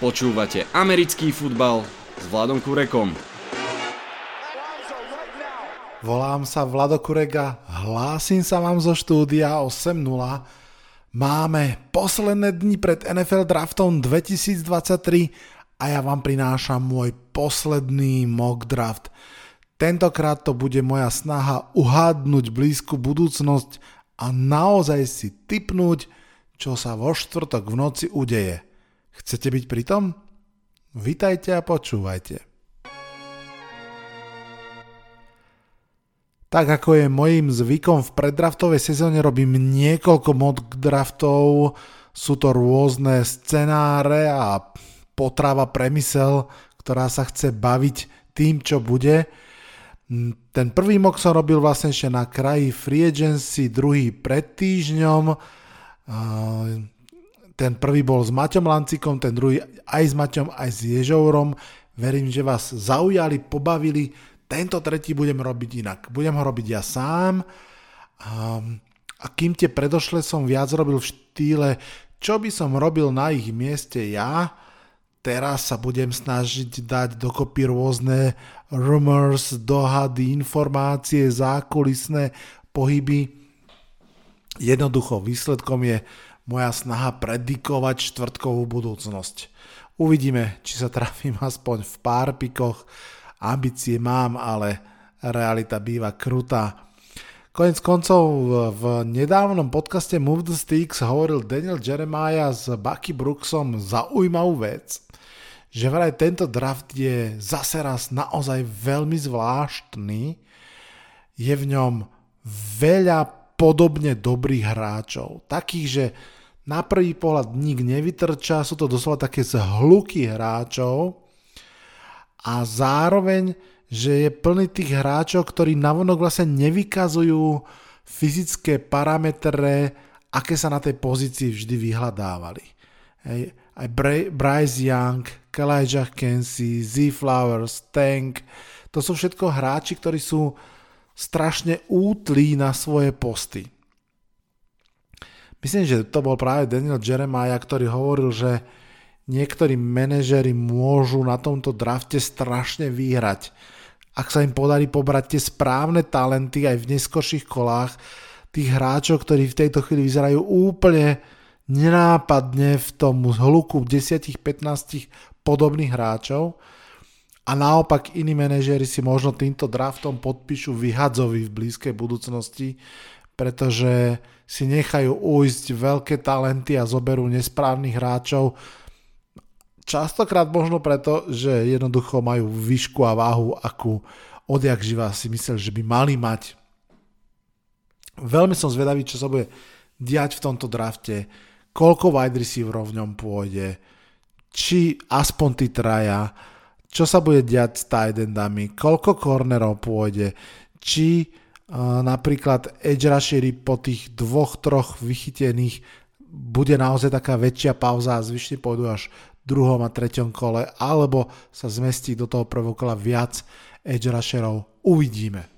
Počúvate americký futbal s Vladom Kurekom. Volám sa Vlado Kurega, hlásim sa vám zo štúdia 8.0. Máme posledné dni pred NFL draftom 2023 a ja vám prinášam môj posledný mock draft. Tentokrát to bude moja snaha uhádnuť blízku budúcnosť a naozaj si typnúť, čo sa vo štvrtok v noci udeje. Chcete byť pri tom? Vítajte a počúvajte. Tak ako je mojím zvykom v preddraftovej sezóne robím niekoľko mock draftov, sú to rôzne scenáre a potrava premysel, ktorá sa chce baviť tým, čo bude. Ten prvý mock som robil vlastne ešte na kraji free agency, druhý pred týždňom. Ten prvý bol s Maťom Lancikom, ten druhý aj s Maťom, aj s Ježourom. Verím, že vás zaujali, pobavili tento tretí budem robiť inak. Budem ho robiť ja sám. A kým tie predošle som viac robil v štýle, čo by som robil na ich mieste ja, teraz sa budem snažiť dať dokopy rôzne rumors, dohady, informácie, zákulisné pohyby. Jednoducho výsledkom je moja snaha predikovať štvrtkovú budúcnosť. Uvidíme, či sa trafím aspoň v pár pikoch, ambície mám, ale realita býva krutá. Konec koncov v nedávnom podcaste Move the Sticks hovoril Daniel Jeremiah s Bucky Brooksom zaujímavú vec, že vraj tento draft je zase raz naozaj veľmi zvláštny, je v ňom veľa podobne dobrých hráčov, takých, že na prvý pohľad nik nevytrča, sú to doslova také zhluky hráčov, a zároveň, že je plný tých hráčov, ktorí navonok vlastne nevykazujú fyzické parametre, aké sa na tej pozícii vždy vyhľadávali. Hej. Aj Bryce Young, Kalijah Kensi, Z Flowers, Tank, to sú všetko hráči, ktorí sú strašne útlí na svoje posty. Myslím, že to bol práve Daniel Jeremiah, ktorý hovoril, že niektorí manažery môžu na tomto drafte strašne vyhrať. Ak sa im podarí pobrať tie správne talenty aj v neskorších kolách, tých hráčov, ktorí v tejto chvíli vyzerajú úplne nenápadne v tom hluku 10-15 podobných hráčov a naopak iní manažéri si možno týmto draftom podpíšu vyhadzovi v blízkej budúcnosti, pretože si nechajú ujsť veľké talenty a zoberú nesprávnych hráčov, Častokrát možno preto, že jednoducho majú výšku a váhu, akú odjak živa si myslel, že by mali mať. Veľmi som zvedavý, čo sa bude diať v tomto drafte, koľko wide receiverov v ňom pôjde, či aspoň tí traja, čo sa bude diať s tight koľko cornerov pôjde, či uh, napríklad edge rushery po tých dvoch, troch vychytených bude naozaj taká väčšia pauza a zvyšne pôjdu až druhom a treťom kole, alebo sa zmestí do toho prvého kola viac edge rusherov. Uvidíme.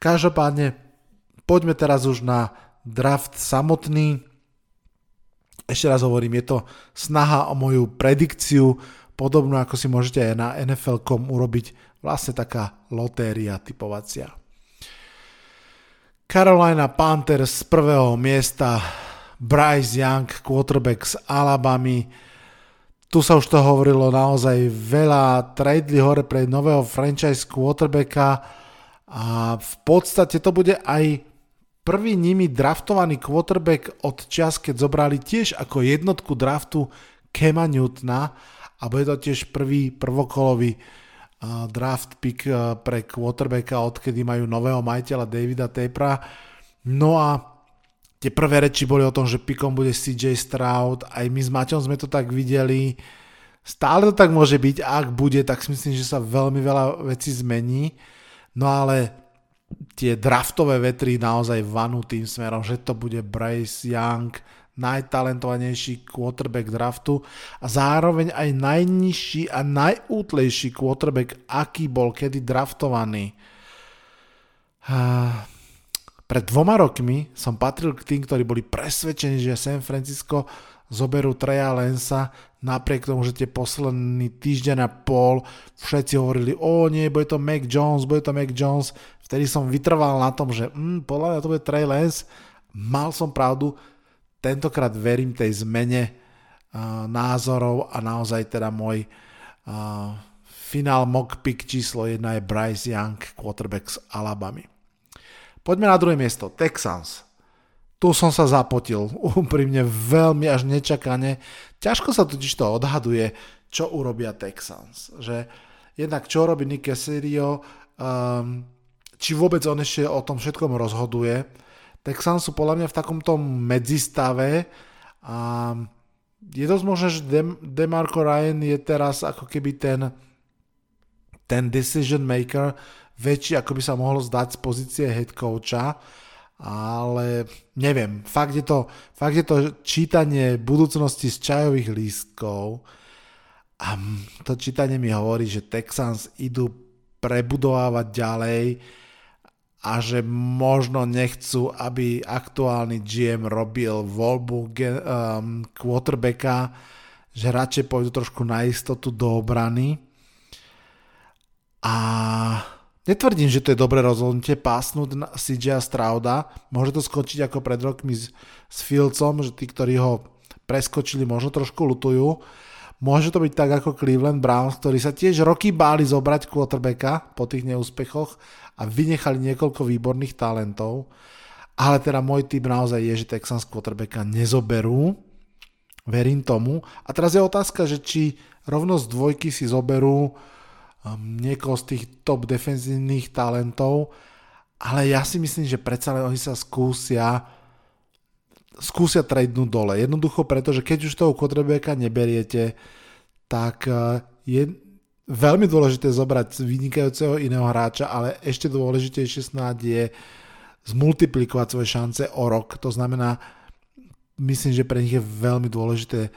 Každopádne, poďme teraz už na draft samotný. Ešte raz hovorím, je to snaha o moju predikciu, podobnú ako si môžete aj na NFL.com urobiť, vlastne taká lotéria typovacia. Carolina Panthers z prvého miesta, Bryce Young, quarterback z Alabamy, tu sa už to hovorilo naozaj veľa, tradeli hore pre nového franchise quarterbacka a v podstate to bude aj prvý nimi draftovaný quarterback od čas, keď zobrali tiež ako jednotku draftu Kema Newtona a bude to tiež prvý prvokolový draft pick pre quarterbacka, odkedy majú nového majiteľa Davida Tapera. No a Tie prvé reči boli o tom, že pikom bude CJ Stroud, aj my s Maťom sme to tak videli. Stále to tak môže byť, ak bude, tak si myslím, že sa veľmi veľa vecí zmení. No ale tie draftové vetry naozaj vanú tým smerom, že to bude Bryce Young, najtalentovanejší quarterback draftu a zároveň aj najnižší a najútlejší quarterback, aký bol kedy draftovaný. Pred dvoma rokmi som patril k tým, ktorí boli presvedčení, že San Francisco zoberú Treja Lensa, napriek tomu, že tie posledný týždeň a pol všetci hovorili, o nie, bude to Mac Jones, bude to Mac Jones, vtedy som vytrval na tom, že mm, podľa mňa to bude Trey Lance, mal som pravdu, tentokrát verím tej zmene názorov a naozaj teda môj finál mock pick číslo 1 je Bryce Young, quarterback z Alabamy. Poďme na druhé miesto, Texans tu som sa zapotil úprimne veľmi až nečakane. Ťažko sa totiž to odhaduje, čo urobia Texans. Že jednak čo robí Nick Casario, um, či vôbec on ešte o tom všetkom rozhoduje. Texans sú podľa mňa v takomto medzistave a je dosť možné, že Dem- DeMarco Ryan je teraz ako keby ten, ten decision maker väčší, ako by sa mohlo zdať z pozície head coacha ale neviem, fakt je to, fakt je to čítanie budúcnosti z čajových lístkov a to čítanie mi hovorí, že Texans idú prebudovávať ďalej a že možno nechcú, aby aktuálny GM robil voľbu um, quarterbacka, že radšej pôjdu trošku na istotu do obrany. A Netvrdím, že to je dobré rozhodnutie pásnuť na CJ Strauda. Môže to skončiť ako pred rokmi s, s Fieldsom, že tí, ktorí ho preskočili, možno trošku lutujú. Môže to byť tak ako Cleveland Browns, ktorí sa tiež roky báli zobrať quarterbacka po tých neúspechoch a vynechali niekoľko výborných talentov. Ale teda môj typ naozaj je, že Texans quarterbacka nezoberú. Verím tomu. A teraz je otázka, že či rovno z dvojky si zoberú um, niekoho z tých top defenzívnych talentov, ale ja si myslím, že predsa len oni sa skúsia skúsia tradenúť dole. Jednoducho preto, že keď už toho quarterbacka neberiete, tak uh, je veľmi dôležité zobrať vynikajúceho iného hráča, ale ešte dôležitejšie snáď je zmultiplikovať svoje šance o rok. To znamená, myslím, že pre nich je veľmi dôležité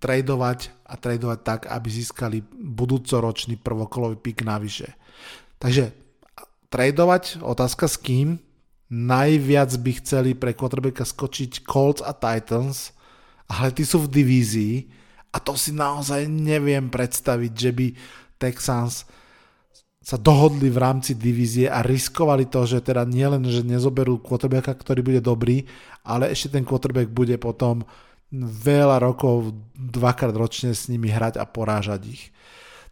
tradovať a tradovať tak, aby získali budúcoročný prvokolový pik navyše. Takže tradovať, otázka s kým, najviac by chceli pre quarterbacka skočiť Colts a Titans, ale tí sú v divízii a to si naozaj neviem predstaviť, že by Texans sa dohodli v rámci divízie a riskovali to, že teda nielen, že nezoberú quarterbacka, ktorý bude dobrý, ale ešte ten quarterback bude potom veľa rokov dvakrát ročne s nimi hrať a porážať ich.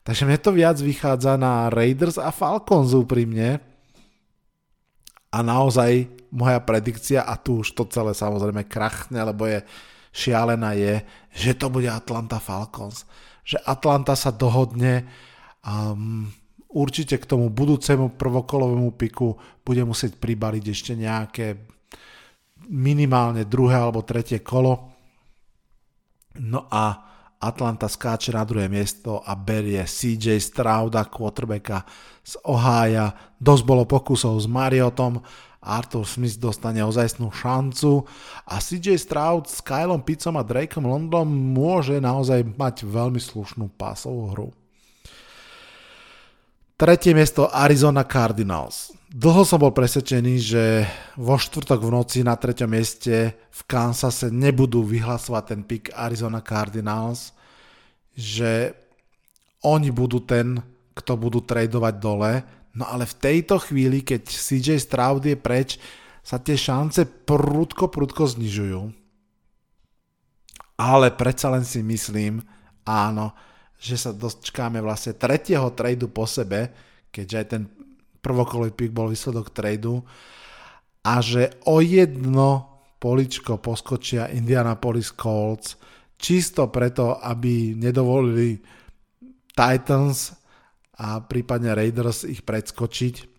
Takže mne to viac vychádza na Raiders a Falcons úprimne. A naozaj moja predikcia, a tu už to celé samozrejme krachne, lebo je šialená je, že to bude Atlanta Falcons. Že Atlanta sa dohodne um, určite k tomu budúcemu prvokolovému piku bude musieť pribaliť ešte nejaké minimálne druhé alebo tretie kolo No a Atlanta skáče na druhé miesto a berie CJ Strouda, quarterbacka z Ohája. Dosť bolo pokusov s Mariotom, Arthur Smith dostane ozajstnú šancu a CJ Stroud s Kylom Pizzom a Drakeom Londom môže naozaj mať veľmi slušnú pásovú hru. Tretie miesto Arizona Cardinals. Dlho som bol presvedčený, že vo štvrtok v noci na treťom mieste v Kansase nebudú vyhlasovať ten pick Arizona Cardinals, že oni budú ten, kto budú tradovať dole, no ale v tejto chvíli, keď CJ Stroud je preč, sa tie šance prudko, prudko znižujú. Ale predsa len si myslím, áno, že sa dočkáme vlastne tretieho tradu po sebe, keďže aj ten prvokolový pick bol výsledok tradu a že o jedno poličko poskočia Indianapolis Colts čisto preto, aby nedovolili Titans a prípadne Raiders ich predskočiť.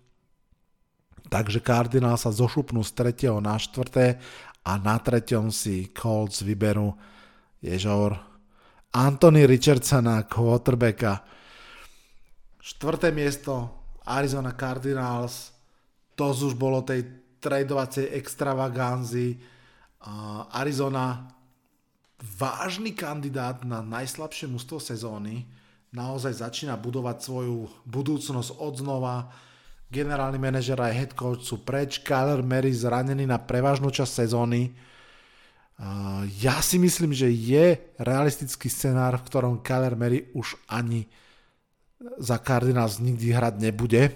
Takže Cardinal sa zošupnú z 3. na 4. a na 3. si Colts vyberú Ježor Anthony Richardsona, quarterbacka. Štvrté miesto Arizona Cardinals, to už bolo tej tradovacej extravaganzy. Arizona vážny kandidát na najslabšie mústvo sezóny, naozaj začína budovať svoju budúcnosť od znova. Generálny manažer aj head coach sú preč, Kyler Mary zranený na prevažnú časť sezóny. Ja si myslím, že je realistický scenár, v ktorom Kyler Mary už ani za Cardinals nikdy hrať nebude,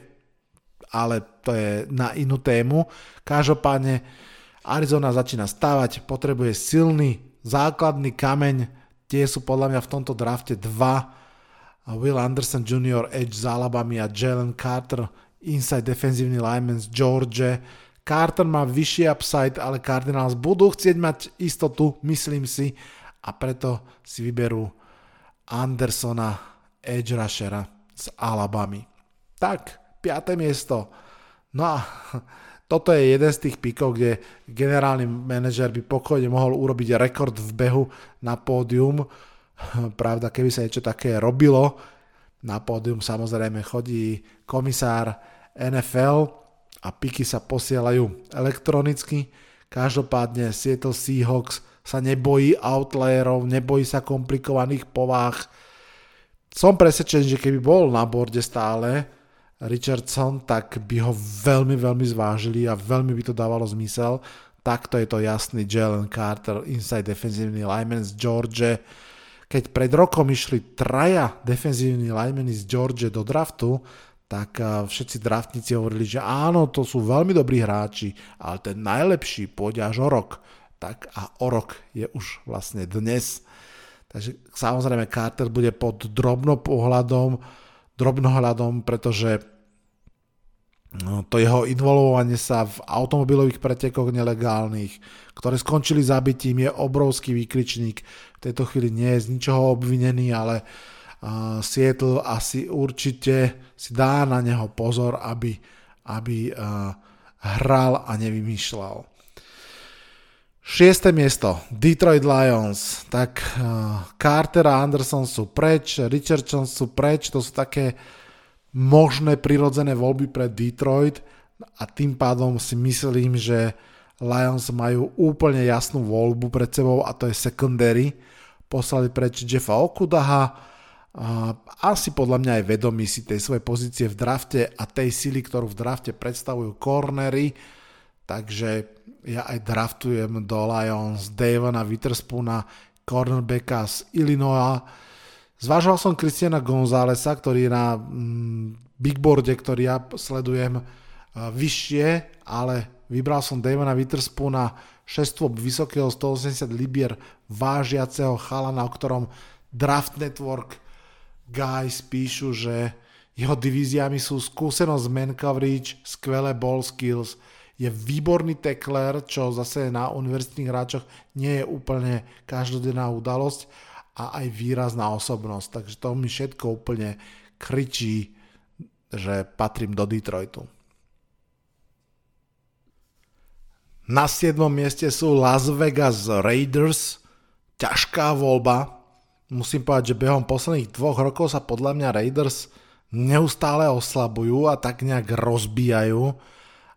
ale to je na inú tému. Každopádne Arizona začína stávať, potrebuje silný základný kameň, tie sú podľa mňa v tomto drafte dva, Will Anderson Jr. Edge z Alabama a Jalen Carter inside defenzívny lineman z George Carter má vyšší upside, ale Cardinals budú chcieť mať istotu, myslím si, a preto si vyberú Andersona, edge rushera z Alabamy. Tak, 5. miesto. No a toto je jeden z tých pikov, kde generálny manažer by pokojne mohol urobiť rekord v behu na pódium. Pravda, keby sa niečo také robilo, na pódium samozrejme chodí komisár NFL, a piky sa posielajú elektronicky. Každopádne Seattle Seahawks sa nebojí outlierov, nebojí sa komplikovaných povách. Som presvedčený, že keby bol na borde stále Richardson, tak by ho veľmi, veľmi zvážili a veľmi by to dávalo zmysel. Takto je to jasný Jalen Carter, inside defensívny lineman z George. Keď pred rokom išli traja defenzívni linemeni z George do draftu, tak eh, všetci draftníci hovorili, že áno, to sú veľmi dobrí hráči, ale ten najlepší pôjde až o rok. Tak a o rok je už vlastne dnes. Takže samozrejme Carter bude pod drobnopohľadom, drobnohľadom, pretože to jeho involvovanie sa v automobilových pretekoch nelegálnych, ktoré skončili zabitím, je obrovský výkričník. V tejto chvíli nie je z ničoho obvinený, ale uh, Seattle asi určite si dá na neho pozor, aby, aby hral a nevymýšľal. Šieste miesto, Detroit Lions. Tak Carter a Anderson sú preč, Richardson sú preč, to sú také možné prirodzené voľby pre Detroit a tým pádom si myslím, že Lions majú úplne jasnú voľbu pred sebou a to je secondary. Poslali preč Jeffa Okudaha, a asi podľa mňa aj vedomí si tej svojej pozície v drafte a tej sily, ktorú v drafte predstavujú cornery, takže ja aj draftujem do Lions Davona Witherspoona, cornerbacka z Illinois. Zvážoval som Christiana Gonzálesa, ktorý je na mm, big boarde, ktorý ja sledujem vyššie, ale vybral som Davona Witherspoona, šestvo vysokého 180 libier vážiaceho chalana, o ktorom Draft Network guys píšu, že jeho divíziami sú skúsenosť man coverage, skvelé ball skills, je výborný tackler, čo zase na univerzitných hráčoch nie je úplne každodenná udalosť a aj výrazná osobnosť. Takže to mi všetko úplne kričí, že patrím do Detroitu. Na 7. mieste sú Las Vegas Raiders. Ťažká voľba, musím povedať, že behom posledných dvoch rokov sa podľa mňa Raiders neustále oslabujú a tak nejak rozbijajú.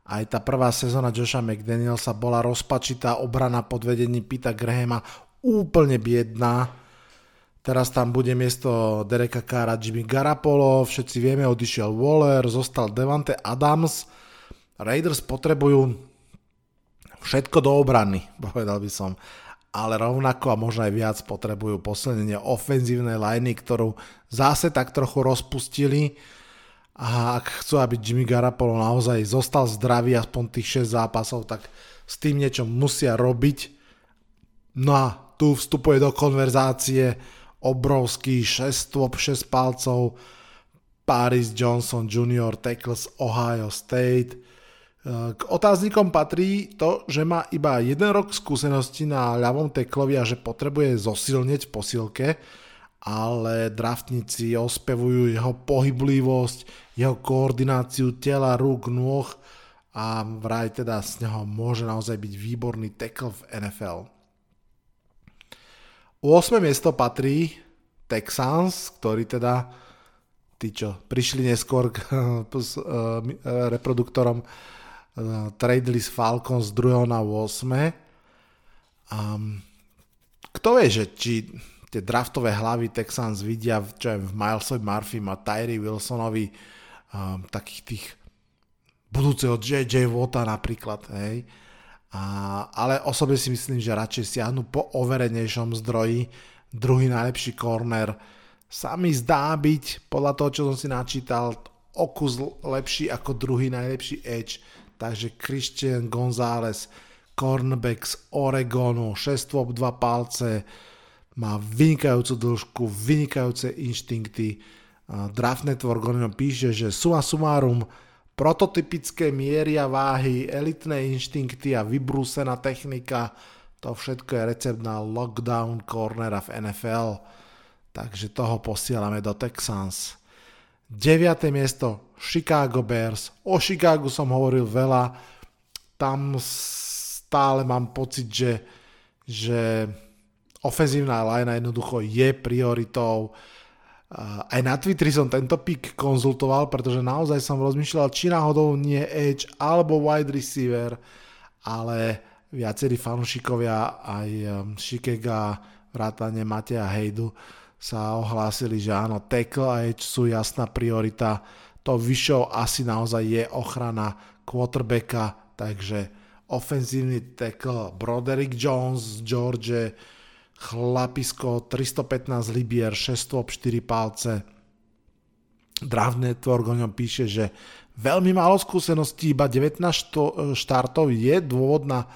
Aj tá prvá sezóna Josha McDanielsa bola rozpačitá, obrana pod vedením Pita Grahama úplne biedná. Teraz tam bude miesto Dereka Kára Jimmy Garapolo, všetci vieme, odišiel Waller, zostal Devante Adams. Raiders potrebujú všetko do obrany, povedal by som ale rovnako a možno aj viac potrebujú posilnenie ofenzívnej liney, ktorú zase tak trochu rozpustili a ak chcú, aby Jimmy Garapolo naozaj zostal zdravý aspoň tých 6 zápasov, tak s tým niečo musia robiť. No a tu vstupuje do konverzácie obrovský 6 stôp, 6 palcov Paris Johnson Jr. Tackles Ohio State k otáznikom patrí to, že má iba jeden rok skúsenosti na ľavom teklovi a že potrebuje zosilneť v posilke, ale draftníci ospevujú jeho pohyblivosť, jeho koordináciu tela, rúk, nôh a vraj teda z neho môže naozaj byť výborný tackle v NFL. U 8. miesto patrí Texans, ktorí teda tí, čo prišli neskôr k s uh, reproduktorom uh, tradeli s Falcon z 2. na 8. Um, kto vie, že či tie draftové hlavy Texans vidia čo je v Milesovi Murphy a Tyree Wilsonovi um, takých tých budúceho JJ Vota napríklad, hej. A, ale osobne si myslím, že radšej siahnu po overenejšom zdroji. Druhý najlepší corner sa mi zdá byť, podľa toho, čo som si načítal, o lepší ako druhý najlepší edge. Takže Christian González, cornerback z Oregonu, 6 2 palce, má vynikajúcu dĺžku, vynikajúce inštinkty. Draft Network o píše, že suma sumárum prototypické miery a váhy, elitné inštinkty a vybrúsená technika, to všetko je recept na lockdown cornera v NFL. Takže toho posielame do Texans. 9. miesto Chicago Bears. O Chicagu som hovoril veľa. Tam stále mám pocit, že, že ofenzívna line jednoducho je prioritou. Aj na Twitteri som tento pick konzultoval, pretože naozaj som rozmýšľal, či náhodou nie edge alebo wide receiver, ale viacerí fanúšikovia aj Shikega, vrátane Mateja Hejdu sa ohlásili, že áno, tackle a edge sú jasná priorita. To vyššou asi naozaj je ochrana quarterbacka, takže ofenzívny tackle Broderick Jones z George chlapisko 315 libier, 604 palce. Draft Network o ňom píše, že veľmi málo skúseností, iba 19 štartov je dôvod na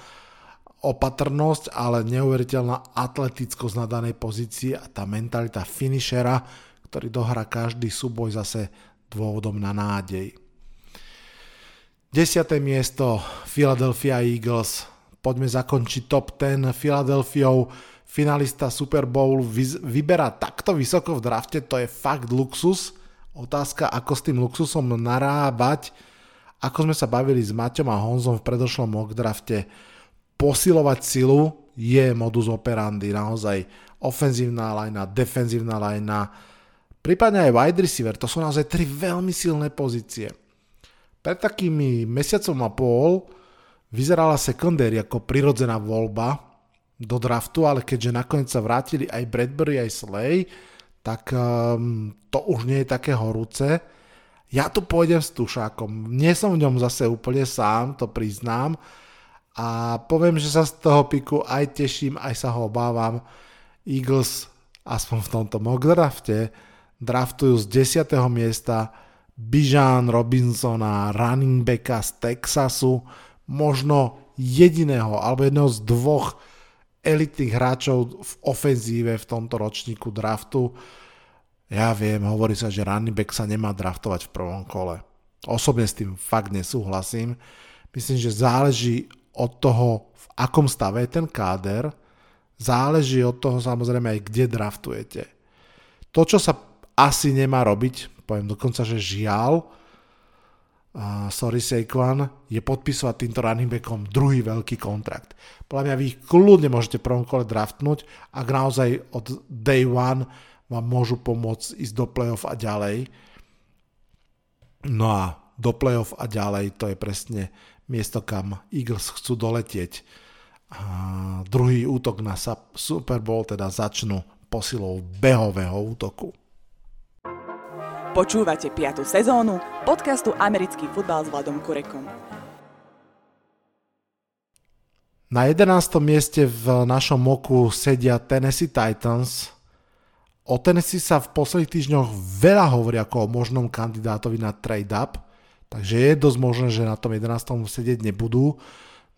opatrnosť, ale neuveriteľná atletickosť na danej pozícii a tá mentalita finishera, ktorý dohrá každý súboj zase dôvodom na nádej. 10. miesto Philadelphia Eagles. Poďme zakončiť top 10 Philadelphiou finalista Super Bowl vyberá takto vysoko v drafte, to je fakt luxus. Otázka, ako s tým luxusom narábať. Ako sme sa bavili s Maťom a Honzom v predošlom mock drafte, posilovať silu je modus operandi, naozaj ofenzívna lajna, defenzívna lajna, prípadne aj wide receiver, to sú naozaj tri veľmi silné pozície. Pred takými mesiacom a pol vyzerala secondary ako prirodzená voľba, do draftu, ale keďže nakoniec sa vrátili aj Bradbury, aj Slay, tak um, to už nie je také horúce. Ja tu pôjdem s tušákom. Nie som v ňom zase úplne sám, to priznám. A poviem, že sa z toho piku aj teším, aj sa ho obávam. Eagles, aspoň v tomto mock drafte, draftujú z 10. miesta Bijan Robinsona, running backa z Texasu, možno jediného alebo jedného z dvoch elitných hráčov v ofenzíve v tomto ročníku draftu. Ja viem, hovorí sa, že running back sa nemá draftovať v prvom kole. Osobne s tým fakt nesúhlasím. Myslím, že záleží od toho, v akom stave je ten káder, záleží od toho samozrejme aj kde draftujete. To, čo sa asi nemá robiť, poviem dokonca, že žiaľ, uh, sorry Saquon, je podpisovať týmto running backom druhý veľký kontrakt. Podľa mňa vy ich kľudne môžete v prvom kole draftnúť, ak naozaj od day one vám môžu pomôcť ísť do playoff a ďalej. No a do playoff a ďalej to je presne miesto, kam Eagles chcú doletieť. A druhý útok na Super Bowl teda začnú posilou behového útoku. Počúvate 5. sezónu podcastu Americký futbal s Vladom Kurekom. Na 11. mieste v našom moku sedia Tennessee Titans. O Tennessee sa v posledných týždňoch veľa hovorí ako o možnom kandidátovi na trade-up, takže je dosť možné, že na tom 11. sedieť nebudú.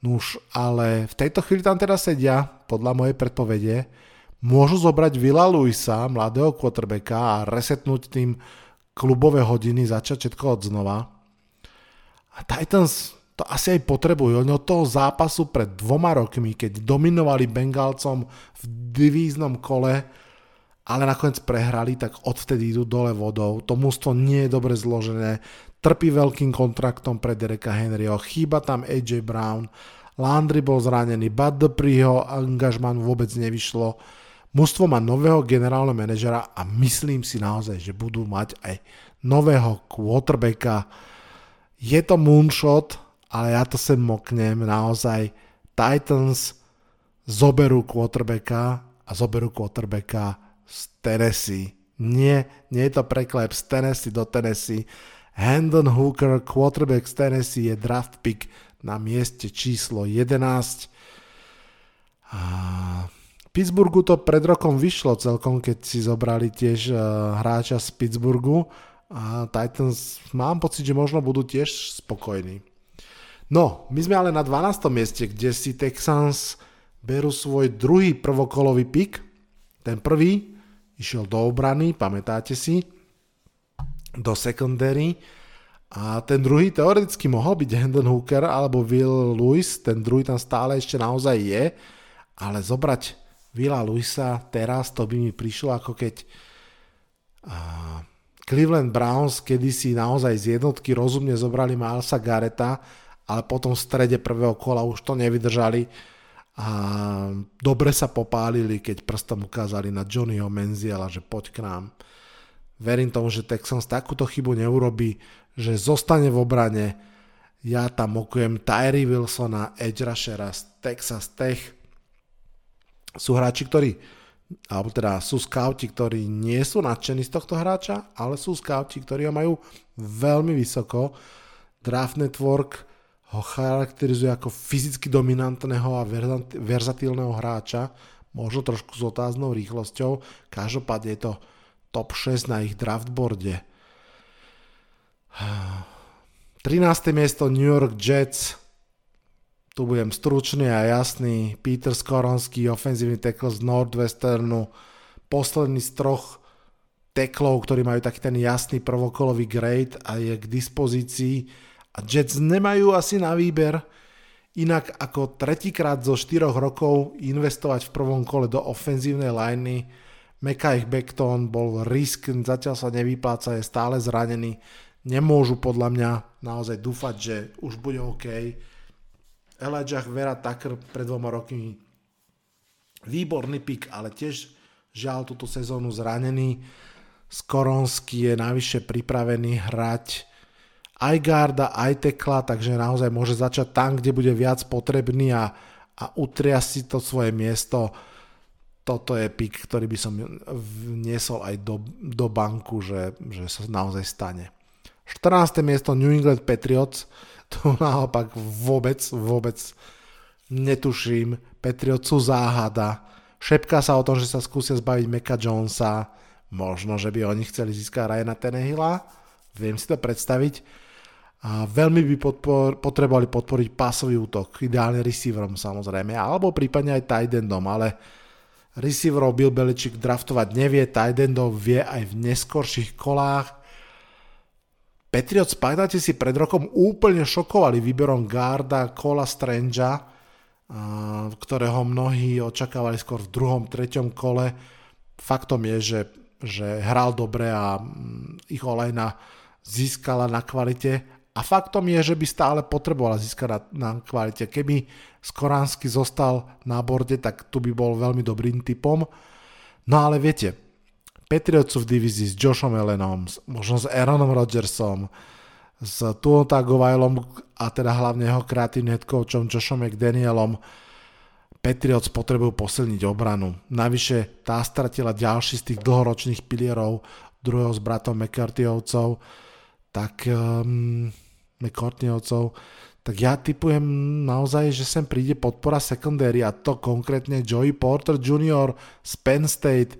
Nuž, ale v tejto chvíli tam teda sedia, podľa mojej predpovede, môžu zobrať Vila Luisa, mladého quarterbacka a resetnúť tým klubové hodiny, začať všetko od znova. A Titans to asi aj potrebujú. Oni od toho zápasu pred dvoma rokmi, keď dominovali Bengalcom v divíznom kole, ale nakoniec prehrali, tak odvtedy idú dole vodou. To mústvo nie je dobre zložené, trpí veľkým kontraktom pre Dereka Henryho, chýba tam AJ Brown, Landry bol zranený, Bud Dupreeho angažman vôbec nevyšlo. Mústvo má nového generálneho manažera a myslím si naozaj, že budú mať aj nového quarterbacka. Je to moonshot, ale ja to sem moknem. Naozaj Titans zoberú quarterbacka a zoberú quarterbacka z Tennessee. Nie, nie je to preklep z Tennessee do Tennessee. Hendon Hooker, quarterback z Tennessee, je draft pick na mieste číslo 11. A Pittsburghu to pred rokom vyšlo celkom, keď si zobrali tiež uh, hráča z Pittsburghu a Titans mám pocit, že možno budú tiež spokojní. No, my sme ale na 12. mieste, kde si Texans berú svoj druhý prvokolový pik. Ten prvý išiel do obrany, pamätáte si, do secondary. A ten druhý teoreticky mohol byť Hendon Hooker alebo Will Lewis, ten druhý tam stále ešte naozaj je, ale zobrať Vila Luisa teraz, to by mi prišlo ako keď uh, Cleveland Browns kedysi naozaj z jednotky rozumne zobrali Milesa Gareta, ale potom v strede prvého kola už to nevydržali a dobre sa popálili, keď prstom ukázali na Johnnyho Menziela, že poď k nám. Verím tomu, že Texans takúto chybu neurobi, že zostane v obrane. Ja tam okujem Tyree Wilsona, edge rushera z Texas Tech, sú hráči, ktorí alebo teda sú scouti, ktorí nie sú nadšení z tohto hráča, ale sú scouti, ktorí ho majú veľmi vysoko. Draft Network ho charakterizuje ako fyzicky dominantného a verzatilného hráča, možno trošku s otáznou rýchlosťou, každopádne je to top 6 na ich draftboarde. 13. miesto New York Jets, tu budem stručný a jasný. Peter Skoronský, ofenzívny tackle z Northwesternu, posledný z troch teklov, ktorí majú taký ten jasný prvokolový grade a je k dispozícii. A Jets nemajú asi na výber inak ako tretíkrát zo 4 rokov investovať v prvom kole do ofenzívnej liney. Mekaj Beckton bol risk, zatiaľ sa nevypláca, je stále zranený. Nemôžu podľa mňa naozaj dúfať, že už bude OK Elijah Vera Tucker pred dvoma rokmi výborný pik, ale tiež žiaľ túto sezónu zranený. Skoronsky je navyše pripravený hrať aj garda, aj tekla, takže naozaj môže začať tam, kde bude viac potrebný a, a utria si to svoje miesto. Toto je pik, ktorý by som vniesol aj do, do banku, že, že sa naozaj stane. 14. miesto New England Patriots to naopak vôbec, vôbec netuším. Patriot sú záhada. Šepká sa o tom, že sa skúsia zbaviť Meka Jonesa. Možno, že by oni chceli získať Ryana Tenehilla. Viem si to predstaviť. A veľmi by podpor, potrebovali podporiť pásový útok. Ideálne receiverom samozrejme. Alebo prípadne aj tight endom. Ale receiverov Bill Belichick draftovať nevie. Tight endov vie aj v neskorších kolách Patriots, pamätáte si, pred rokom úplne šokovali výberom Garda, Cola Strangea, ktorého mnohí očakávali skôr v druhom, treťom kole. Faktom je, že, že hral dobre a mm, ich olejna získala na kvalite. A faktom je, že by stále potrebovala získať na, na kvalite. Keby Skoránsky zostal na borde, tak tu by bol veľmi dobrým typom. No ale viete, Patriots v divízii s Joshom Allenom, možno s Aaronom Rodgersom, s Tuo Tagovajlom a teda hlavne jeho kreatívnym headcoachom Joshom McDanielom. Patriots potrebujú posilniť obranu. Navyše tá stratila ďalší z tých dlhoročných pilierov druhého s bratom McCarthyovcov, tak um, McCarthyovcov, tak ja typujem naozaj, že sem príde podpora secondary a to konkrétne Joey Porter Jr. z Penn State,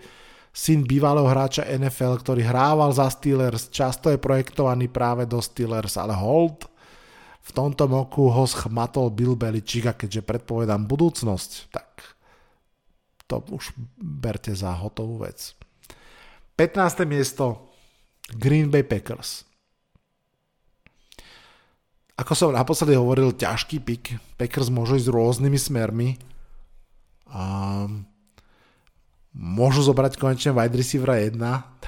syn bývalého hráča NFL, ktorý hrával za Steelers, často je projektovaný práve do Steelers, ale hold v tomto moku ho schmatol Bill Belichick a keďže predpovedám budúcnosť, tak to už berte za hotovú vec. 15. miesto Green Bay Packers. Ako som naposledy hovoril, ťažký pik. Packers môžu ísť rôznymi smermi. Um, môžu zobrať konečne wide receivera 1,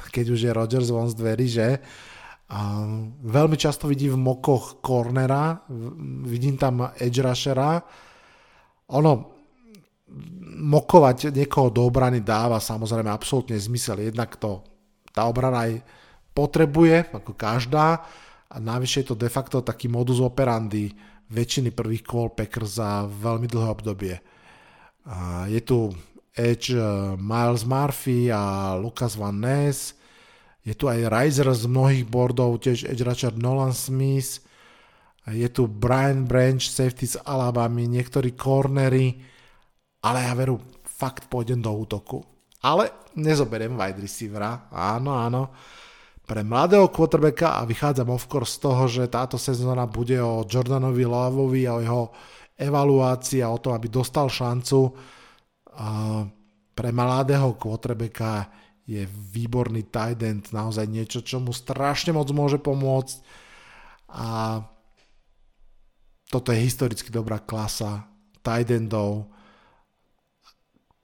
keď už je Rodgers von z dverí, že? A veľmi často vidím v mokoch cornera, vidím tam edge rushera. Ono, mokovať niekoho do obrany dáva samozrejme absolútne zmysel. Jednak to tá obrana aj potrebuje, ako každá, a navyše je to de facto taký modus operandi väčšiny prvých call za veľmi dlhé obdobie. A je tu Edge eh, Miles Murphy a Lucas Van Ness. Je tu aj Riser z mnohých boardov, tiež Edge Richard Nolan Smith. Je tu Brian Branch, safety z Alabamy, niektorí cornery, ale ja veru, fakt pôjdem do útoku. Ale nezoberiem wide receivera, áno, áno. Pre mladého quarterbacka a vychádzam of course z toho, že táto sezóna bude o Jordanovi Loveovi a o jeho evaluácii a o tom, aby dostal šancu. Pre mladého quarterbacka je výborný tight end, naozaj niečo, čo mu strašne moc môže pomôcť. A toto je historicky dobrá klasa tight endov,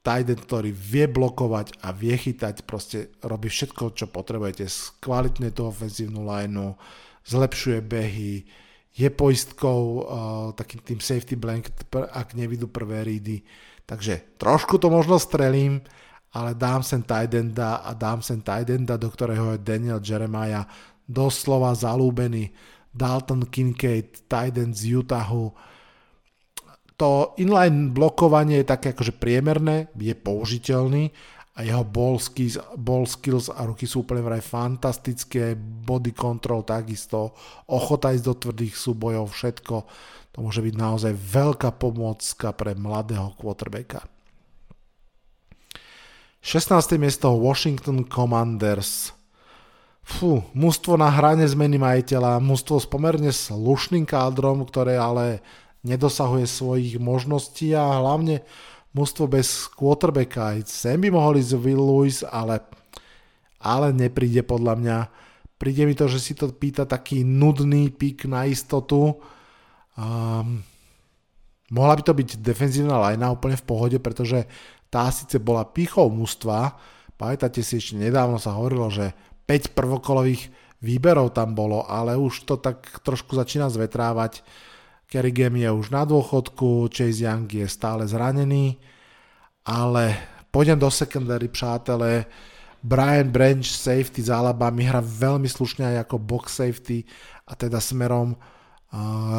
tight end, ktorý vie blokovať a vie chytať, proste robí všetko, čo potrebujete, skvalitne tú ofenzívnu lineu, zlepšuje behy, je poistkou uh, takým tým safety blanket, ak nevidú prvé rídy. Takže trošku to možno strelím, ale dám sem tight enda a dám sem tight enda, do ktorého je Daniel Jeremiah doslova zalúbený. Dalton Kincaid, tight end z Utahu, to inline blokovanie je také akože priemerné, je použiteľný a jeho ball skills, ball skills a ruky sú úplne vraj fantastické, body control takisto, ochota ísť do tvrdých súbojov, všetko. To môže byť naozaj veľká pomôcka pre mladého quarterbacka. 16. miesto Washington Commanders. Fú, mužstvo na hrane zmeny majiteľa, mužstvo s pomerne slušným kádrom, ktoré ale nedosahuje svojich možností a hlavne mužstvo bez quarterbacka. Sem by mohol ísť Will Lewis, ale, ale nepríde podľa mňa. Príde mi to, že si to pýta taký nudný pik na istotu. Um, mohla by to byť defenzívna lajna úplne v pohode, pretože tá síce bola pichou mužstva. Pamätáte si, ešte nedávno sa hovorilo, že 5 prvokolových výberov tam bolo, ale už to tak trošku začína zvetrávať Kerrigan je už na dôchodku, Chase Young je stále zranený, ale pôjdem do secondary, přátelé. Brian Branch, safety z Alabama, hra veľmi slušne aj ako box safety a teda smerom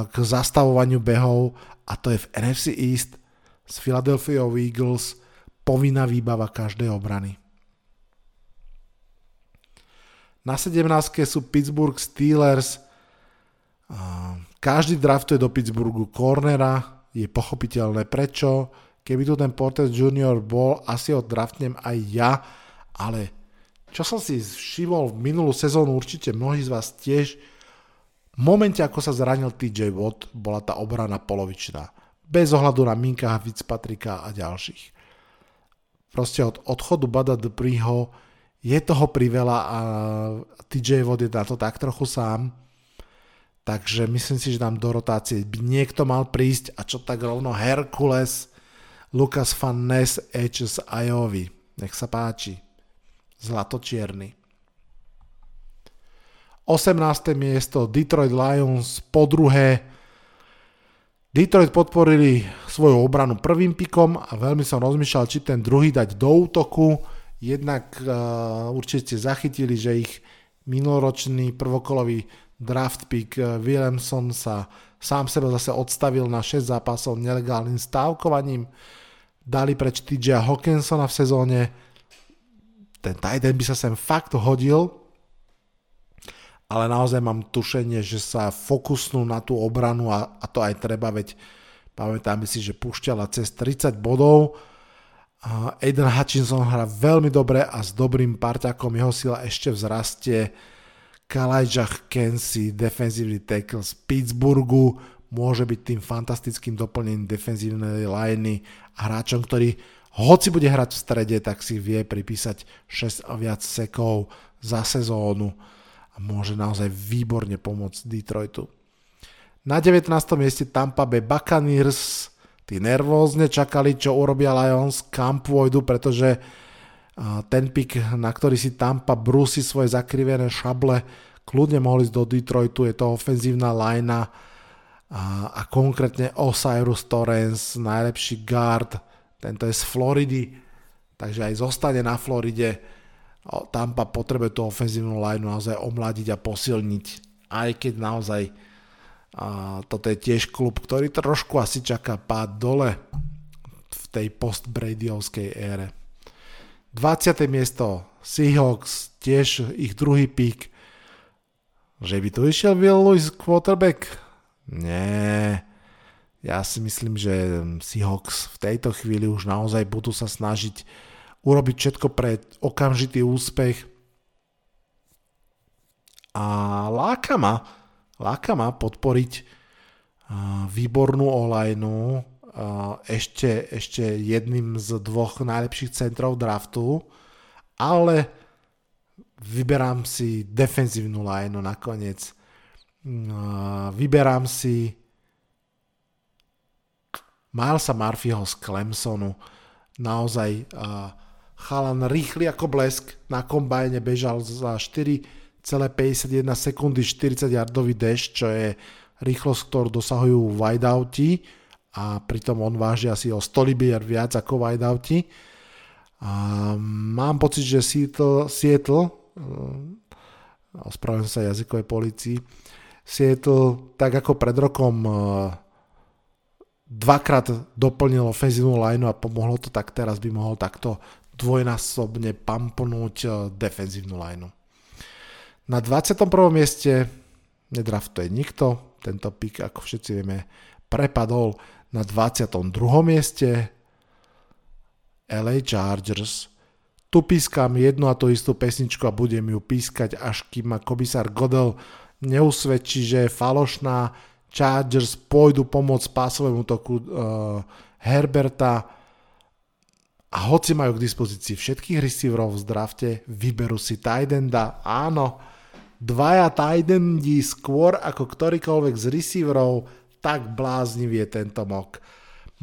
k zastavovaniu behov a to je v NFC East s Philadelphia Eagles povinná výbava každej obrany. Na 17. sú Pittsburgh Steelers, každý draftuje do Pittsburghu cornera, je pochopiteľné prečo. Keby tu ten Porter Junior bol, asi ho draftnem aj ja, ale čo som si všimol v minulú sezónu, určite mnohí z vás tiež, v momente, ako sa zranil TJ Watt, bola tá obrana polovičná. Bez ohľadu na Minka, Fitzpatricka a ďalších. Proste od odchodu Bada Dupreeho je toho priveľa a TJ Watt je na to tak trochu sám Takže myslím si, že tam do rotácie by niekto mal prísť a čo tak rovno Herkules, Lucas Van Ness, HS Ajovi. Nech sa páči. Zlatočierny. 18. miesto Detroit Lions po druhé. Detroit podporili svoju obranu prvým pikom a veľmi som rozmýšľal, či ten druhý dať do útoku. Jednak uh, určite zachytili, že ich minuloročný prvokolový draft pick eh, Williamson sa sám sebe zase odstavil na 6 zápasov nelegálnym stávkovaním. Dali preč TJ Hawkinsona v sezóne. Ten tight by sa sem fakt hodil, ale naozaj mám tušenie, že sa fokusnú na tú obranu a, a to aj treba, veď pamätáme si, že pušťala cez 30 bodov. Aiden Hutchinson hrá veľmi dobre a s dobrým parťakom jeho sila ešte vzrastie Kalajah Kensi, defensívny tackle z Pittsburghu, môže byť tým fantastickým doplnením defenzívnej liney a hráčom, ktorý hoci bude hrať v strede, tak si vie pripísať 6 a viac sekov za sezónu a môže naozaj výborne pomôcť Detroitu. Na 19. mieste Tampa Bay Buccaneers, tí nervózne čakali, čo urobia Lions, kam pôjdu, pretože ten pick, na ktorý si Tampa brúsi svoje zakrivené šable, kľudne mohli ísť do Detroitu, je to ofenzívna linea a, a konkrétne Osiris Torrens, najlepší guard, tento je z Floridy, takže aj zostane na Floride. Tampa potrebuje tú ofenzívnu lineu naozaj omladiť a posilniť, aj keď naozaj a toto je tiež klub, ktorý trošku asi čaká pád dole v tej post-Bradyovskej ére. 20. miesto Seahawks, tiež ich druhý pík. Že by tu išiel Will Lewis quarterback? Nie. Ja si myslím, že Seahawks v tejto chvíli už naozaj budú sa snažiť urobiť všetko pre okamžitý úspech. A láka ma, láka ma podporiť výbornú olajnu ešte, ešte jedným z dvoch najlepších centrov draftu, ale vyberám si defenzívnu lineu nakoniec. Vyberám si Milesa Murphyho z Clemsonu. Naozaj chalan rýchly ako blesk, na kombajne bežal za 4,51 sekundy 40 yardový dash, čo je rýchlosť, ktorú dosahujú wideouti a pritom on váži asi o 100 libier viac ako wideouti. A mám pocit, že Seattle, Seattle eh, ospravedlňujem sa jazykovej policii, Seattle tak ako pred rokom eh, dvakrát doplnil ofenzívnu lineu a pomohlo to tak, teraz by mohol takto dvojnásobne pamponúť eh, defenzívnu lineu. Na 21. mieste nedraftuje nikto, tento pik, ako všetci vieme, prepadol na 22. mieste LA Chargers. Tu pískam jednu a tú istú pesničku a budem ju pískať, až kým ma komisár Godel neusvedčí, že je falošná. Chargers pôjdu pomôcť pásovému toku uh, Herberta a hoci majú k dispozícii všetkých receiverov v drafte, vyberú si Tidenda. Áno, dvaja Tidendi skôr ako ktorýkoľvek z receiverov, tak bláznivý je tento mok.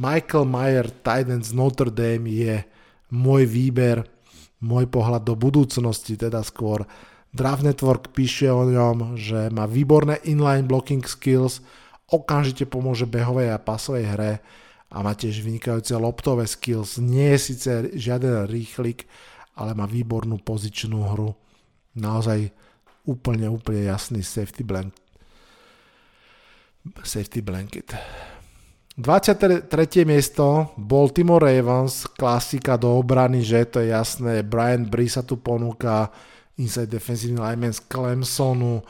Michael Mayer, Titan z Notre Dame je môj výber, môj pohľad do budúcnosti, teda skôr. Draft Network píše o ňom, že má výborné inline blocking skills, okamžite pomôže behovej a pasovej hre a má tiež vynikajúce loptové skills. Nie je síce žiaden rýchlik, ale má výbornú pozičnú hru. Naozaj úplne, úplne jasný safety blanket. Safety blanket. 23. miesto Baltimore Ravens, klasika do obrany, že to je jasné, Brian Bree sa tu ponúka, inside defensive lineman z Clemsonu,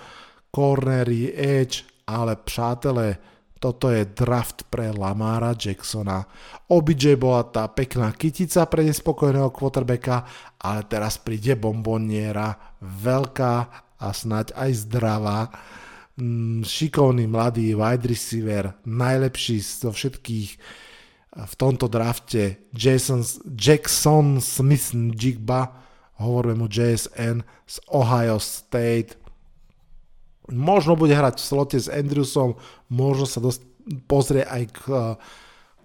cornery, edge, ale přátelé, toto je draft pre Lamara Jacksona. OBJ bola tá pekná kytica pre nespokojného quarterbacka, ale teraz príde bomboniera, veľká a snať aj zdravá. Mm, šikovný mladý wide receiver, najlepší zo všetkých v tomto drafte Jason, Jackson Smith Jigba, hovoríme mu JSN z Ohio State. Možno bude hrať v slote s Andrewsom, možno sa dost, pozrie aj k,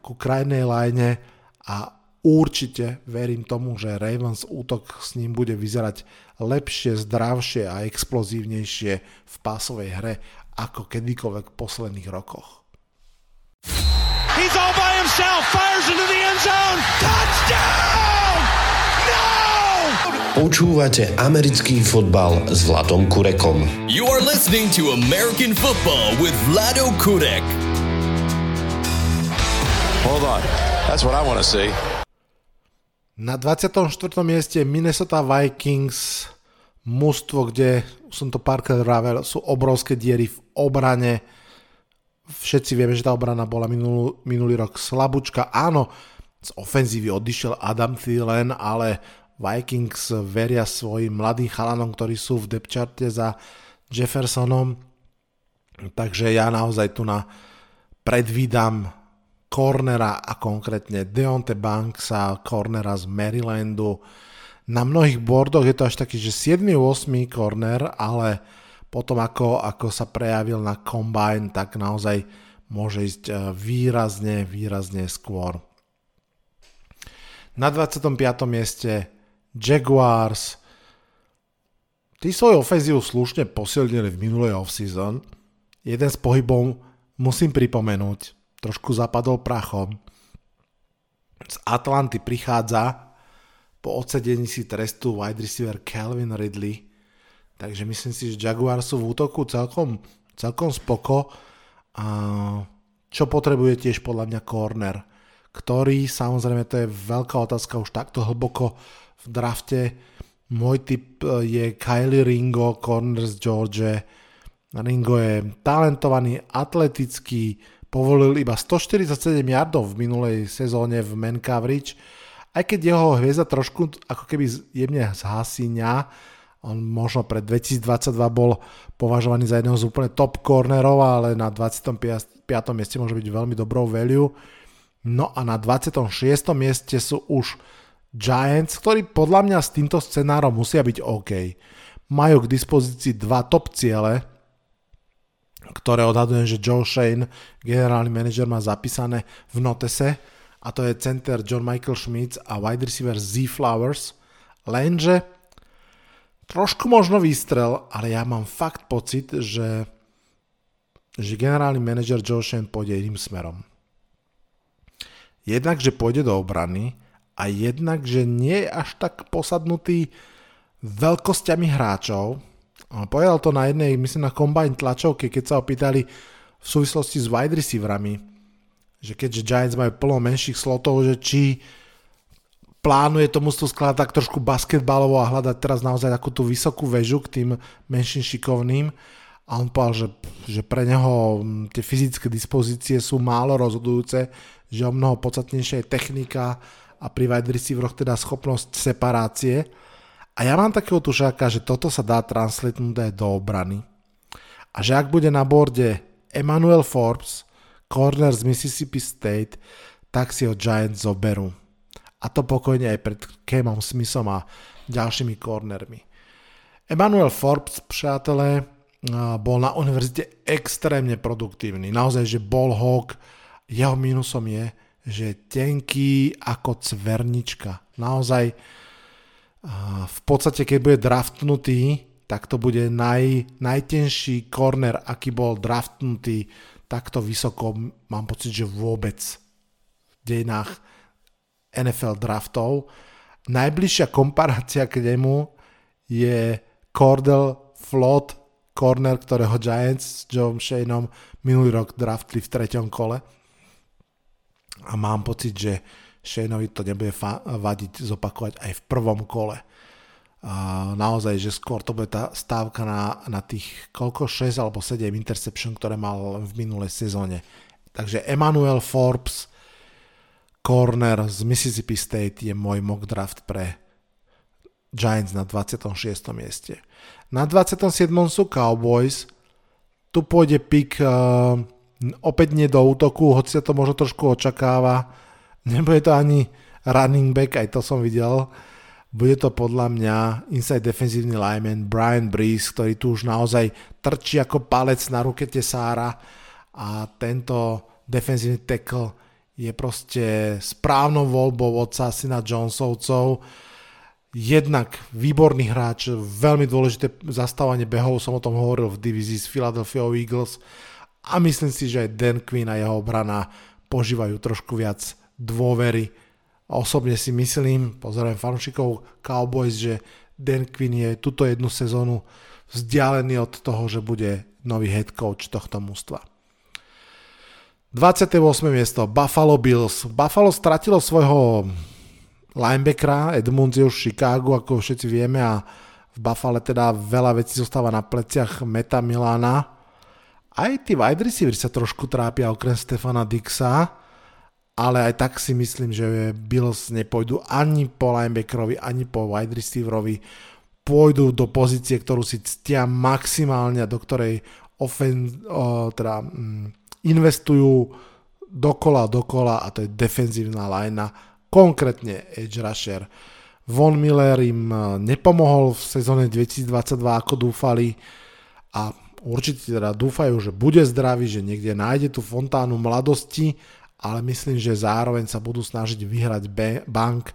k krajnej line a určite verím tomu, že Ravens útok s ním bude vyzerať lepšie, zdravšie a explozívnejšie v pásovej hre ako kedykoľvek v posledných rokoch. He's all by himself, fires into the end zone, touchdown! Počúvate americký fotbal s Vladom Kurekom. You are listening to American football with Vlado Kurek. Hold on. That's what I want to see. Na 24. mieste Minnesota Vikings, mužstvo, kde som to párkrát vravel, sú obrovské diery v obrane. Všetci vieme, že tá obrana bola minulý, minulý rok slabúčka. Áno, z ofenzívy odišiel Adam Thielen, ale Vikings veria svojim mladým chalanom, ktorí sú v depcharte za Jeffersonom. Takže ja naozaj tu na predvídam cornera a konkrétne Deonte Banksa, cornera z Marylandu. Na mnohých bordoch je to až taký, že 7. 8. corner, ale potom ako, ako sa prejavil na combine, tak naozaj môže ísť e, výrazne, výrazne skôr. Na 25. mieste Jaguars. Tí svoju ofenzívu slušne posilnili v minulej off-season. Jeden z pohybov musím pripomenúť trošku zapadol prachom. Z Atlanty prichádza po odsedení si trestu wide receiver Calvin Ridley, takže myslím si, že Jaguar sú v útoku celkom, celkom spoko. A čo potrebuje tiež podľa mňa corner, ktorý samozrejme to je veľká otázka už takto hlboko v drafte. Môj typ e, je Kylie Ringo, corner z George. Ringo je talentovaný, atletický, povolil iba 147 yardov v minulej sezóne v man coverage, aj keď jeho hviezda trošku ako keby jemne zhasíňa, on možno pred 2022 bol považovaný za jedného z úplne top cornerov, ale na 25. mieste môže byť veľmi dobrou value. No a na 26. mieste sú už Giants, ktorí podľa mňa s týmto scenárom musia byť OK. Majú k dispozícii dva top ciele, ktoré odhadujem, že Joe Shane, generálny manažer, má zapísané v notese a to je center John Michael Schmitz a wide receiver Z Flowers. Lenže trošku možno výstrel, ale ja mám fakt pocit, že, že generálny manažer Joe Shane pôjde iným smerom. Jednak, že pôjde do obrany a jednak, že nie je až tak posadnutý veľkosťami hráčov, Povedal to na jednej, myslím na combine tlačovke, keď sa opýtali v súvislosti s wide receiverami, že keďže Giants majú plno menších slotov, že či plánuje to skladať tak trošku basketbalovo a hľadať teraz naozaj takú tú vysokú väžu k tým menším šikovným. A on povedal, že, že pre neho tie fyzické dispozície sú málo rozhodujúce, že o mnoho podstatnejšia je technika a pri wide receiveroch teda schopnosť separácie a ja mám takého tušáka, že toto sa dá transletnúť aj do obrany. A že ak bude na borde Emmanuel Forbes, corner z Mississippi State, tak si ho Giants zoberú. A to pokojne aj pred Camom Smithom a ďalšími cornermi. Emmanuel Forbes, přátelé, bol na univerzite extrémne produktívny. Naozaj, že bol hawk. Jeho mínusom je, že tenký ako cvernička. Naozaj v podstate, keď bude draftnutý, tak to bude naj, najtenší corner, aký bol draftnutý takto vysoko, mám pocit, že vôbec v dejinách NFL draftov. Najbližšia komparácia k nemu je Cordell Flot, corner, ktorého Giants s Joe Shaneom minulý rok draftli v treťom kole. A mám pocit, že Shaneovi to nebude fa- vadiť zopakovať aj v prvom kole. A naozaj, že skôr to bude tá stávka na, na tých koľko 6 alebo 7 interception, ktoré mal v minulej sezóne. Takže Emmanuel Forbes, corner z Mississippi State je môj mock draft pre Giants na 26. mieste. Na 27. sú Cowboys, tu pôjde pick uh, opäť nie do útoku, hoci sa to možno trošku očakáva, Nebude to ani running back, aj to som videl. Bude to podľa mňa inside defenzívny lineman Brian Breeze, ktorý tu už naozaj trčí ako palec na ruke Tesára a tento defenzívny tackle je proste správnou voľbou otca syna Jonesovcov. Jednak výborný hráč, veľmi dôležité zastávanie behov, som o tom hovoril v divízii s Philadelphia Eagles a myslím si, že Dan Quinn a jeho obrana požívajú trošku viac dôvery. Osobne si myslím, pozerám fanúšikov Cowboys, že Dan Quinn je túto jednu sezónu vzdialený od toho, že bude nový head coach tohto mústva. 28. miesto Buffalo Bills. Buffalo stratilo svojho linebackera, Edmunds je už v Chicago, ako všetci vieme a v Buffalo teda veľa vecí zostáva na pleciach Meta Milana. Aj tí wide receivers sa trošku trápia okrem Stefana Dixa ale aj tak si myslím, že Bills nepôjdu ani po linebackerovi, ani po wide receiverovi. Pôjdu do pozície, ktorú si ctia maximálne a do ktorej ofen, o, teda, mm, investujú dokola dokola a to je defenzívna linea, konkrétne edge rusher. Von Miller im e, nepomohol v sezóne 2022, ako dúfali a určite teda dúfajú, že bude zdravý, že niekde nájde tú fontánu mladosti ale myslím, že zároveň sa budú snažiť vyhrať bank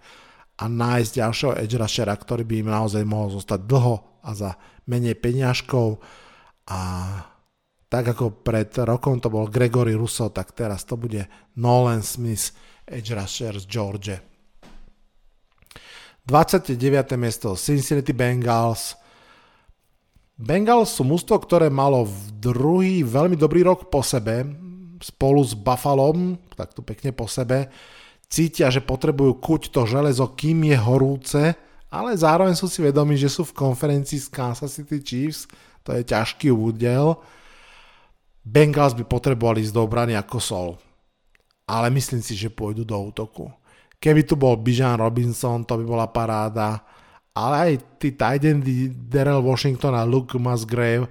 a nájsť ďalšieho edge rushera, ktorý by im naozaj mohol zostať dlho a za menej peňažkov a tak ako pred rokom to bol Gregory Russo, tak teraz to bude Nolan Smith, edge rusher z George. 29. miesto Cincinnati Bengals. Bengals sú mústvo, ktoré malo v druhý veľmi dobrý rok po sebe spolu s Buffalom, takto pekne po sebe, cítia, že potrebujú kuť to železo, kým je horúce, ale zároveň sú si vedomi, že sú v konferencii s Kansas City Chiefs, to je ťažký údel. Bengals by potrebovali ísť do obrany ako sol. Ale myslím si, že pôjdu do útoku. Keby tu bol Bijan Robinson, to by bola paráda. Ale aj tí tight Daryl Washington a Luke Musgrave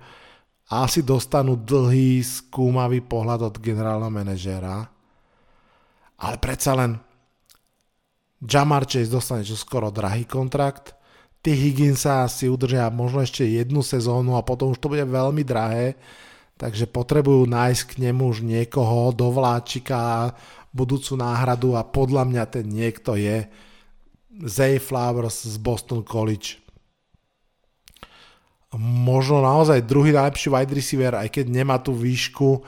asi dostanú dlhý, skúmavý pohľad od generálneho manažéra. Ale predsa len Jamar Chase dostane čo skoro drahý kontrakt. Tí Higginsa si udržia možno ešte jednu sezónu a potom už to bude veľmi drahé. Takže potrebujú nájsť k nemu už niekoho do vláčika, budúcu náhradu a podľa mňa ten niekto je Zay Flowers z Boston College. Možno naozaj druhý najlepší wide receiver, aj keď nemá tú výšku,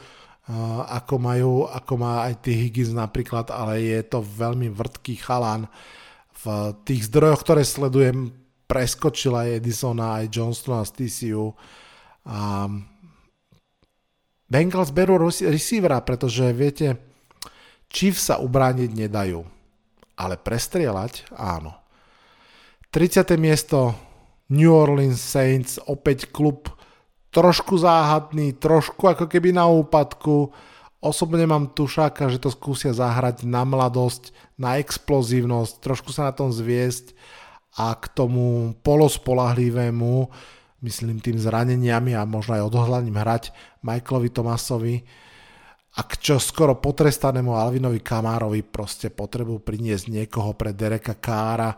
ako, majú, ako má aj tí Higgins napríklad, ale je to veľmi vrtký chalan. V tých zdrojoch, ktoré sledujem, preskočil aj Edisona, aj Johnsona z TCU. A Bengals berú receivera, pretože viete, Chiefs sa ubrániť nedajú, ale prestrieľať áno. 30. miesto New Orleans Saints, opäť klub trošku záhadný, trošku ako keby na úpadku. Osobne mám tušáka, že to skúsia zahrať na mladosť, na explozívnosť, trošku sa na tom zviesť a k tomu polospolahlivému myslím tým zraneniami a možno aj odhodlaním hrať Michaelovi Tomasovi a k čo skoro potrestanému Alvinovi Kamárovi proste potrebujú priniesť niekoho pre Dereka Kára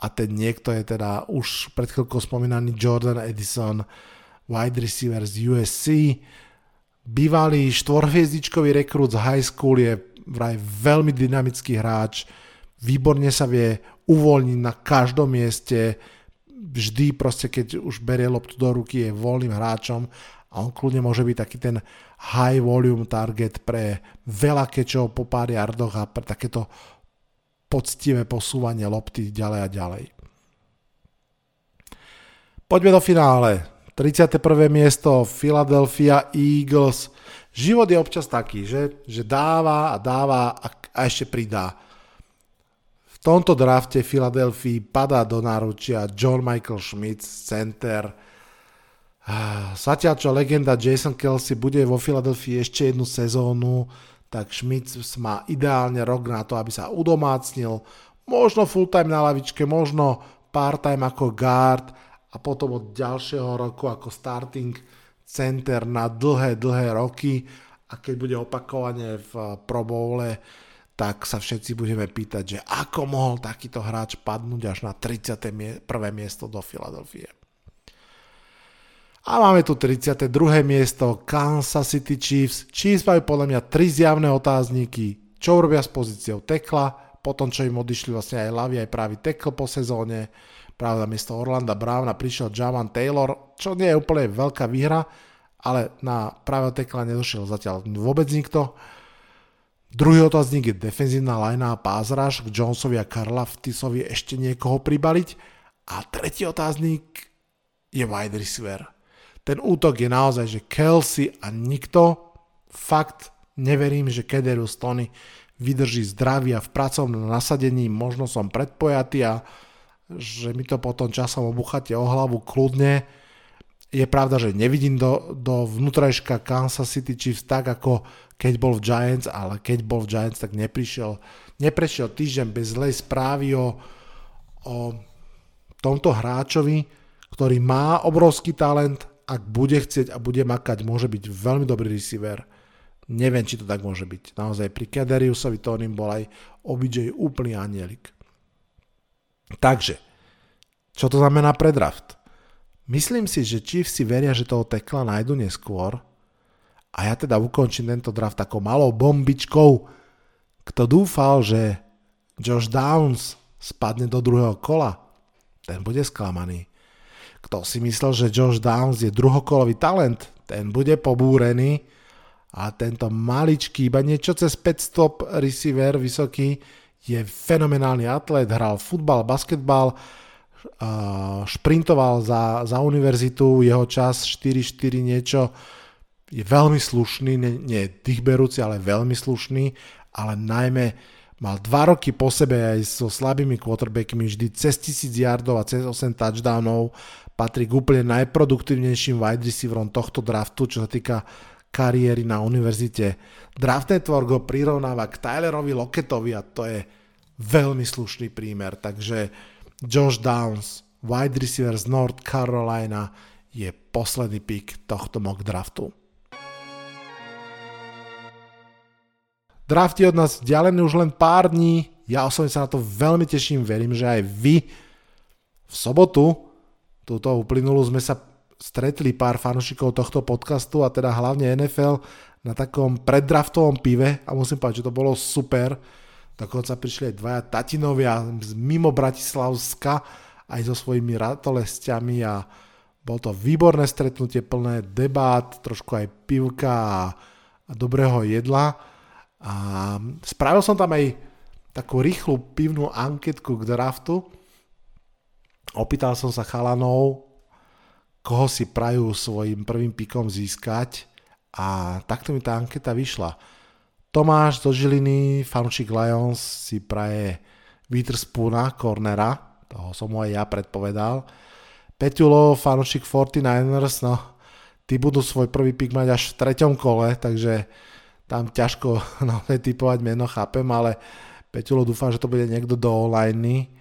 a ten niekto je teda už pred chvíľkou spomínaný Jordan Edison, wide receiver z USC, bývalý štvorhviezdičkový rekrút z high school je vraj veľmi dynamický hráč, výborne sa vie uvoľniť na každom mieste, vždy proste, keď už berie loptu do ruky, je voľným hráčom a on kľudne môže byť taký ten high volume target pre veľa kečov po pár jardoch a pre takéto poctivé posúvanie lopty ďalej a ďalej. Poďme do finále. 31. miesto Philadelphia Eagles. Život je občas taký, že, že dáva a dáva a, a ešte pridá tomto drafte Filadelfii padá do náručia John Michael Schmidt, center. Zatiaľ čo legenda Jason Kelsey bude vo Filadelfii ešte jednu sezónu, tak Schmidt má ideálne rok na to, aby sa udomácnil, možno full-time na lavičke, možno part-time ako guard a potom od ďalšieho roku ako starting center na dlhé, dlhé roky a keď bude opakovane v Pro Bowle, tak sa všetci budeme pýtať, že ako mohol takýto hráč padnúť až na 31. miesto do Filadelfie. A máme tu 32. miesto Kansas City Chiefs. Chiefs majú podľa mňa tri zjavné otázniky. Čo urobia s pozíciou tekla, potom čo im odišli vlastne aj ľavý aj pravý tekl po sezóne. Pravda, miesto Orlanda Browna prišiel Javan Taylor, čo nie je úplne veľká výhra, ale na pravého tekla nedošiel zatiaľ vôbec nikto. Druhý otáznik je defenzívna lajna a pázraž k Jonesovi a Karlaftisovi ešte niekoho pribaliť. A tretí otáznik je wide receiver. Ten útok je naozaj, že Kelsey a nikto. Fakt neverím, že Kederus Tony vydrží zdravý a v pracovnom nasadení možno som predpojatý a že mi to potom časom obuchate o hlavu kľudne je pravda, že nevidím do, do vnútrajška Kansas City Chiefs tak, ako keď bol v Giants, ale keď bol v Giants, tak neprišiel, neprešiel týždeň bez zlej správy o, o tomto hráčovi, ktorý má obrovský talent, ak bude chcieť a bude makať, môže byť veľmi dobrý receiver. Neviem, či to tak môže byť. Naozaj pri Kederiusovi Tonym bol aj OBJ úplný anielik. Takže, čo to znamená pre draft? Myslím si, že Chiefs si veria, že toho tekla nájdu neskôr a ja teda ukončím tento draft takou malou bombičkou. Kto dúfal, že Josh Downs spadne do druhého kola, ten bude sklamaný. Kto si myslel, že Josh Downs je druhokolový talent, ten bude pobúrený. A tento maličký, iba niečo cez 500 receiver vysoký, je fenomenálny atlet, hral futbal, basketbal, šprintoval za, za univerzitu, jeho čas 4-4 niečo. Je veľmi slušný, nie, nie dýchberúci, ale veľmi slušný, ale najmä mal dva roky po sebe aj so slabými quarterbackmi vždy cez 1000 yardov a cez 8 touchdownov, patrí k úplne najproduktívnejším wide receiverom tohto draftu, čo sa týka kariéry na univerzite. Draft Network ho prirovnáva k Tylerovi Locketovi a to je veľmi slušný prímer, takže Josh Downs, wide receiver z North Carolina, je posledný pick tohto mock draftu. Draft od nás ďalený už len pár dní, ja osobne sa na to veľmi teším, verím, že aj vy v sobotu, túto uplynulú, sme sa stretli pár fanúšikov tohto podcastu a teda hlavne NFL na takom preddraftovom pive a musím povedať, že to bolo super. Dokonca prišli aj dvaja tatinovia z mimo Bratislavska aj so svojimi ratolestiami a bol to výborné stretnutie plné debát, trošku aj pivka a, dobrého jedla. A spravil som tam aj takú rýchlu pivnú anketku k draftu. Opýtal som sa chalanov, koho si prajú svojim prvým pikom získať a takto mi tá anketa vyšla. Tomáš zo Žiliny, fanúšik Lions, si praje Witherspoona, cornera, toho som mu aj ja predpovedal. Peťulo, fanúšik 49ers, no, tí budú svoj prvý pik mať až v treťom kole, takže tam ťažko naozaj typovať meno, chápem, ale Peťulo dúfam, že to bude niekto do online.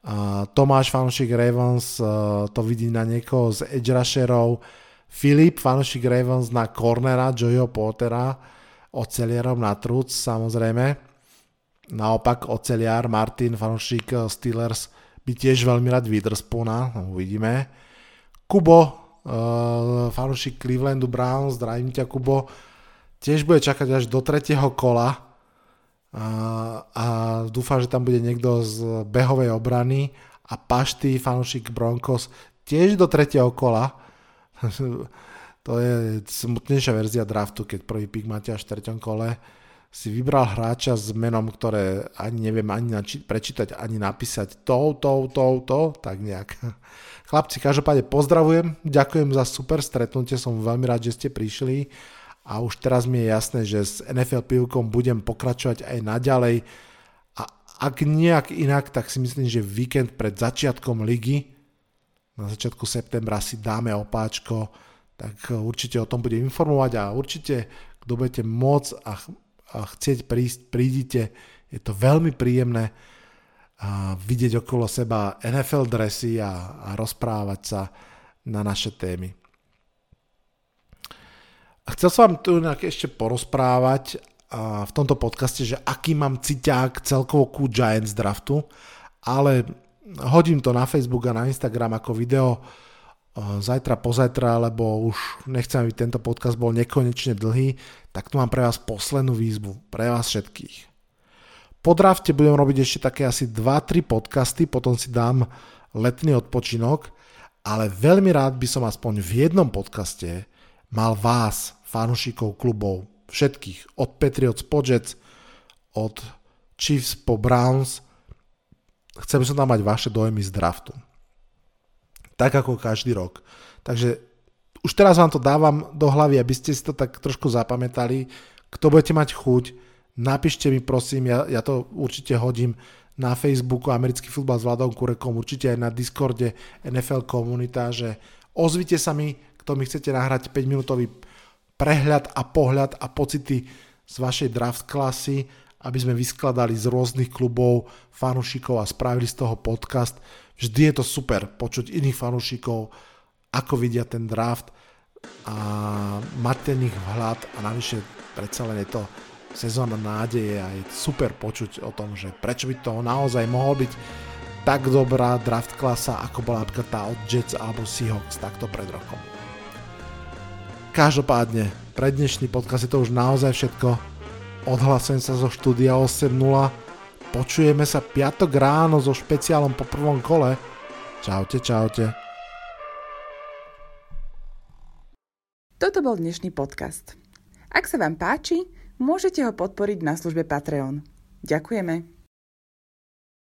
Uh, Tomáš Fanúšik Ravens uh, to vidí na niekoho z edge rusherov. Filip Fanúšik Ravens na cornera Joeyho Pottera ocelierom na truc samozrejme. Naopak oceliar Martin Fanúšik Steelers by tiež veľmi rád Witherspoona, uvidíme. Kubo, uh, fanúšik Clevelandu Browns, zdravím ťa Kubo, tiež bude čakať až do tretieho kola a, a dúfam, že tam bude niekto z behovej obrany a Pašty, fanúšik Broncos, tiež do tretieho kola. to je smutnejšia verzia draftu, keď prvý pick máte až v treťom kole. Si vybral hráča s menom, ktoré ani neviem ani nači- prečítať, ani napísať to, to, to, to, tak nejak. Chlapci, každopádne pozdravujem, ďakujem za super stretnutie, som veľmi rád, že ste prišli a už teraz mi je jasné, že s NFL pivkom budem pokračovať aj naďalej a ak nejak inak, tak si myslím, že víkend pred začiatkom ligy na začiatku septembra si dáme opáčko, tak určite o tom budem informovať a určite, kto budete môcť a, a chcieť prísť, prídite, je to veľmi príjemné a vidieť okolo seba NFL dresy a, a rozprávať sa na naše témy. A chcel som vám tu ešte porozprávať v tomto podcaste, že aký mám ciťák celkovo ku Giants draftu, ale hodím to na Facebook a na Instagram ako video zajtra, pozajtra, lebo už nechcem, aby tento podcast bol nekonečne dlhý, tak tu mám pre vás poslednú výzvu, pre vás všetkých. Po drafte budem robiť ešte také asi 2-3 podcasty, potom si dám letný odpočinok, ale veľmi rád by som aspoň v jednom podcaste mal vás, fanúšikov klubov, všetkých, od Patriots po Jets, od Chiefs po Browns. Chcem som tam mať vaše dojmy z draftu. Tak ako každý rok. Takže už teraz vám to dávam do hlavy, aby ste si to tak trošku zapamätali. Kto budete mať chuť, napíšte mi prosím, ja, ja to určite hodím na Facebooku Americký futbal s Vladom Kurekom, určite aj na Discorde NFL komunita, že ozvite sa mi, kto mi chcete nahrať 5 minútový prehľad a pohľad a pocity z vašej draft klasy, aby sme vyskladali z rôznych klubov fanúšikov a spravili z toho podcast. Vždy je to super počuť iných fanúšikov, ako vidia ten draft a mať ten ich vhľad a navyše predsa len je to sezóna nádeje a je super počuť o tom, že prečo by to naozaj mohol byť tak dobrá draft klasa, ako bola napríklad tá od Jets alebo Seahawks takto pred rokom. Každopádne, pre dnešný podcast je to už naozaj všetko. Odhlasujem sa zo štúdia 8.0. Počujeme sa piatok ráno so špeciálom po prvom kole. Čaute, čaute. Toto bol dnešný podcast. Ak sa vám páči, môžete ho podporiť na službe Patreon. Ďakujeme.